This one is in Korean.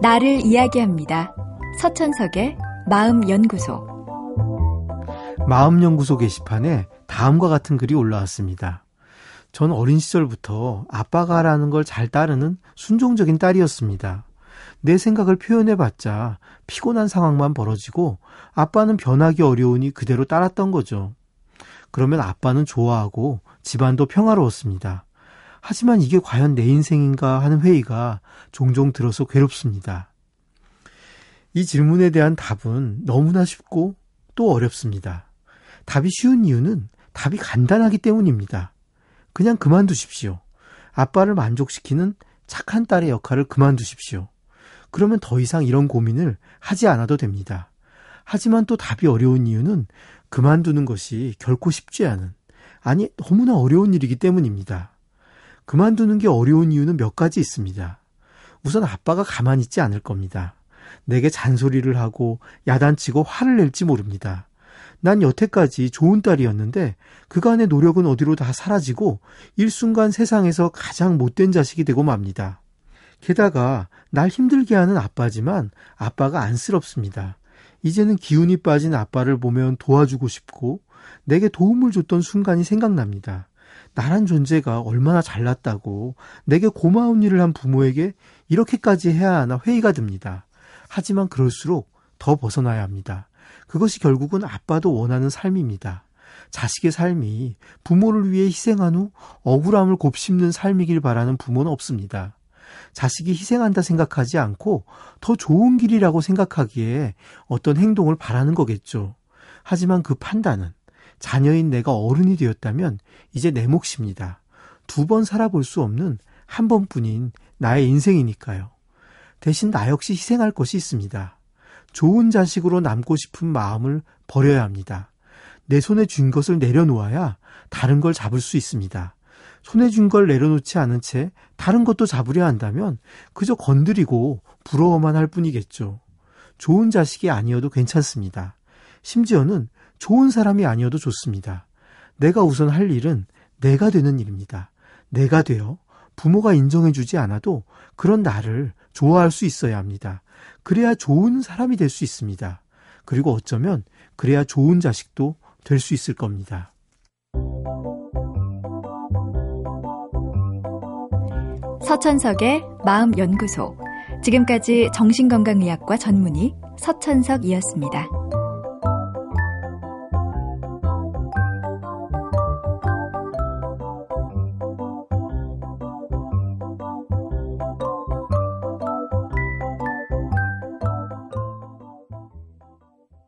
나를 이야기합니다. 서천석의 마음연구소. 마음연구소 게시판에 다음과 같은 글이 올라왔습니다. 전 어린 시절부터 아빠가 라는 걸 잘 따르는 순종적인 딸이었습니다. 내 생각을 표현해봤자 피곤한 상황만 벌어지고 아빠는 변하기 어려우니 그대로 따랐던 거죠. 그러면 아빠는 좋아하고 집안도 평화로웠습니다. 하지만 이게 과연 내 인생인가 하는 회의가 종종 들어서 괴롭습니다. 이 질문에 대한 답은 너무나 쉽고 또 어렵습니다. 답이 쉬운 이유는 답이 간단하기 때문입니다. 그냥 그만두십시오. 아빠를 만족시키는 착한 딸의 역할을 그만두십시오. 그러면 더 이상 이런 고민을 하지 않아도 됩니다. 하지만 또 답이 어려운 이유는 그만두는 것이 결코 쉽지 않은, 아니, 너무나 어려운 일이기 때문입니다. 그만두는 게 어려운 이유는 몇 가지 있습니다. 우선 아빠가 가만히 있지 않을 겁니다. 내게 잔소리를 하고 야단치고 화를 낼지 모릅니다. 난 여태까지 좋은 딸이었는데 그간의 노력은 어디로 다 사라지고 일순간 세상에서 가장 못된 자식이 되고 맙니다. 게다가 날 힘들게 하는 아빠지만 아빠가 안쓰럽습니다. 이제는 기운이 빠진 아빠를 보면 도와주고 싶고 내게 도움을 줬던 순간이 생각납니다. 나란 존재가 얼마나 잘났다고 내게 고마운 일을 한 부모에게 이렇게까지 해야 하나 회의가 듭니다. 하지만 그럴수록 더 벗어나야 합니다. 그것이 결국은 아빠도 원하는 삶입니다. 자식의 삶이 부모를 위해 희생한 후 억울함을 곱씹는 삶이길 바라는 부모는 없습니다. 자식이 희생한다 생각하지 않고 더 좋은 길이라고 생각하기에 어떤 행동을 바라는 거겠죠. 하지만 그 판단은 자녀인 내가 어른이 되었다면 이제 내 몫입니다. 두 번 살아볼 수 없는 한 번뿐인 나의 인생이니까요. 대신 나 역시 희생할 것이 있습니다. 좋은 자식으로 남고 싶은 마음을 버려야 합니다. 내 손에 쥔 것을 내려놓아야 다른 걸 잡을 수 있습니다. 손에 쥔걸 내려놓지 않은 채 다른 것도 잡으려 한다면 그저 건드리고 부러워만 할 뿐이겠죠. 좋은 자식이 아니어도 괜찮습니다. 심지어는 좋은 사람이 아니어도 좋습니다. 내가 우선 할 일은 내가 되는 일입니다. 내가 되어 부모가 인정해주지 않아도 그런 나를 좋아할 수 있어야 합니다. 그래야 좋은 사람이 될 수 있습니다. 그리고 어쩌면 그래야 좋은 자식도 될 수 있을 겁니다. 서천석의 마음연구소. 지금까지 정신건강의학과 전문의 서천석이었습니다.